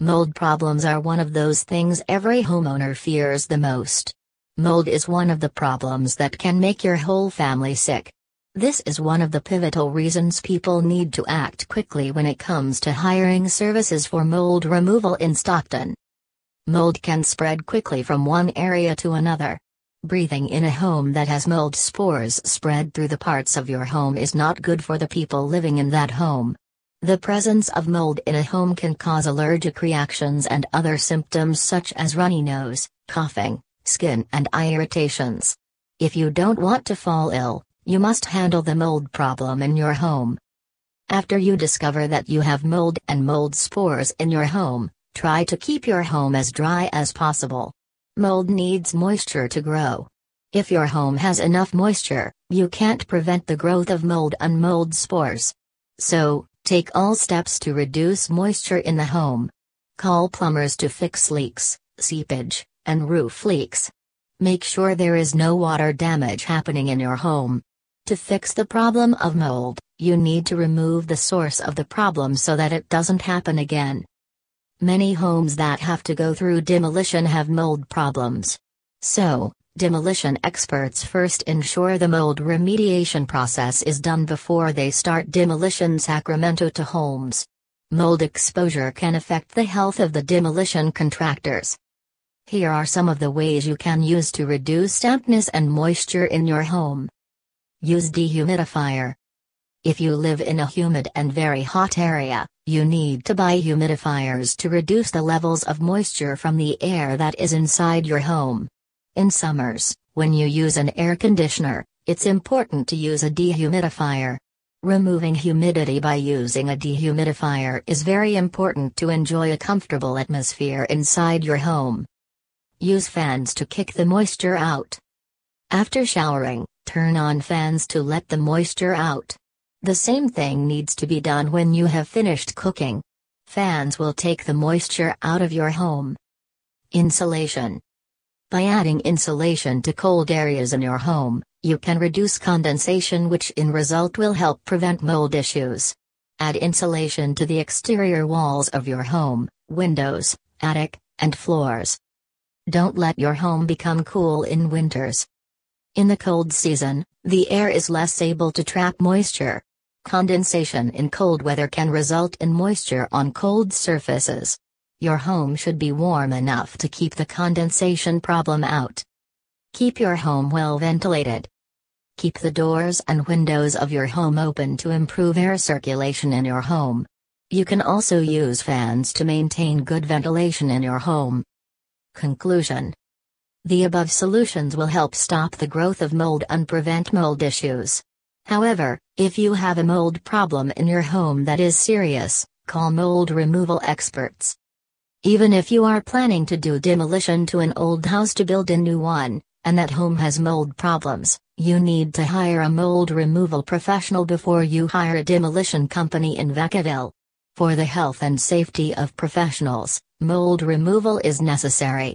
Mold problems are one of those things every homeowner fears the most. Mold is one of the problems that can make your whole family sick. This is one of the pivotal reasons people need to act quickly when it comes to hiring services for mold removal in Stockton. Mold can spread quickly from one area to another. Breathing in a home that has mold spores spread through the parts of your home is not good for the people living in that home. The presence of mold in a home can cause allergic reactions and other symptoms such as runny nose, coughing, skin and eye irritations. If you don't want to fall ill, you must handle the mold problem in your home. After you discover that you have mold and mold spores in your home, try to keep your home as dry as possible. Mold needs moisture to grow. If your home has enough moisture, you can't prevent the growth of mold and mold spores. So, Take all steps to reduce moisture in the home. Call plumbers to fix leaks, seepage, and roof leaks. Make sure there is no water damage happening in your home. To fix the problem of mold, you need to remove the source of the problem so that it doesn't happen again. Many homes that have to go through demolition have mold problems. So, Demolition experts first ensure the mold remediation process is done before they start demolition Sacramento to homes. Mold exposure can affect the health of the demolition contractors. Here are some of the ways you can use to reduce dampness and moisture in your home. Use dehumidifier. If you live in a humid and very hot area, you need to buy humidifiers to reduce the levels of moisture from the air that is inside your home. In summers, when you use an air conditioner, it's important to use a dehumidifier. Removing humidity by using a dehumidifier is very important to enjoy a comfortable atmosphere inside your home. Use fans to kick the moisture out. After showering, turn on fans to let the moisture out. The same thing needs to be done when you have finished cooking. Fans will take the moisture out of your home. Insulation by adding insulation to cold areas in your home, you can reduce condensation which in result will help prevent mold issues. Add insulation to the exterior walls of your home, windows, attic, and floors. Don't let your home become cool in winters. In the cold season, the air is less able to trap moisture. Condensation in cold weather can result in moisture on cold surfaces. Your home should be warm enough to keep the condensation problem out. Keep your home well ventilated. Keep the doors and windows of your home open to improve air circulation in your home. You can also use fans to maintain good ventilation in your home. Conclusion The above solutions will help stop the growth of mold and prevent mold issues. However, if you have a mold problem in your home that is serious, call mold removal experts. Even if you are planning to do demolition to an old house to build a new one, and that home has mold problems, you need to hire a mold removal professional before you hire a demolition company in Vacaville. For the health and safety of professionals, mold removal is necessary.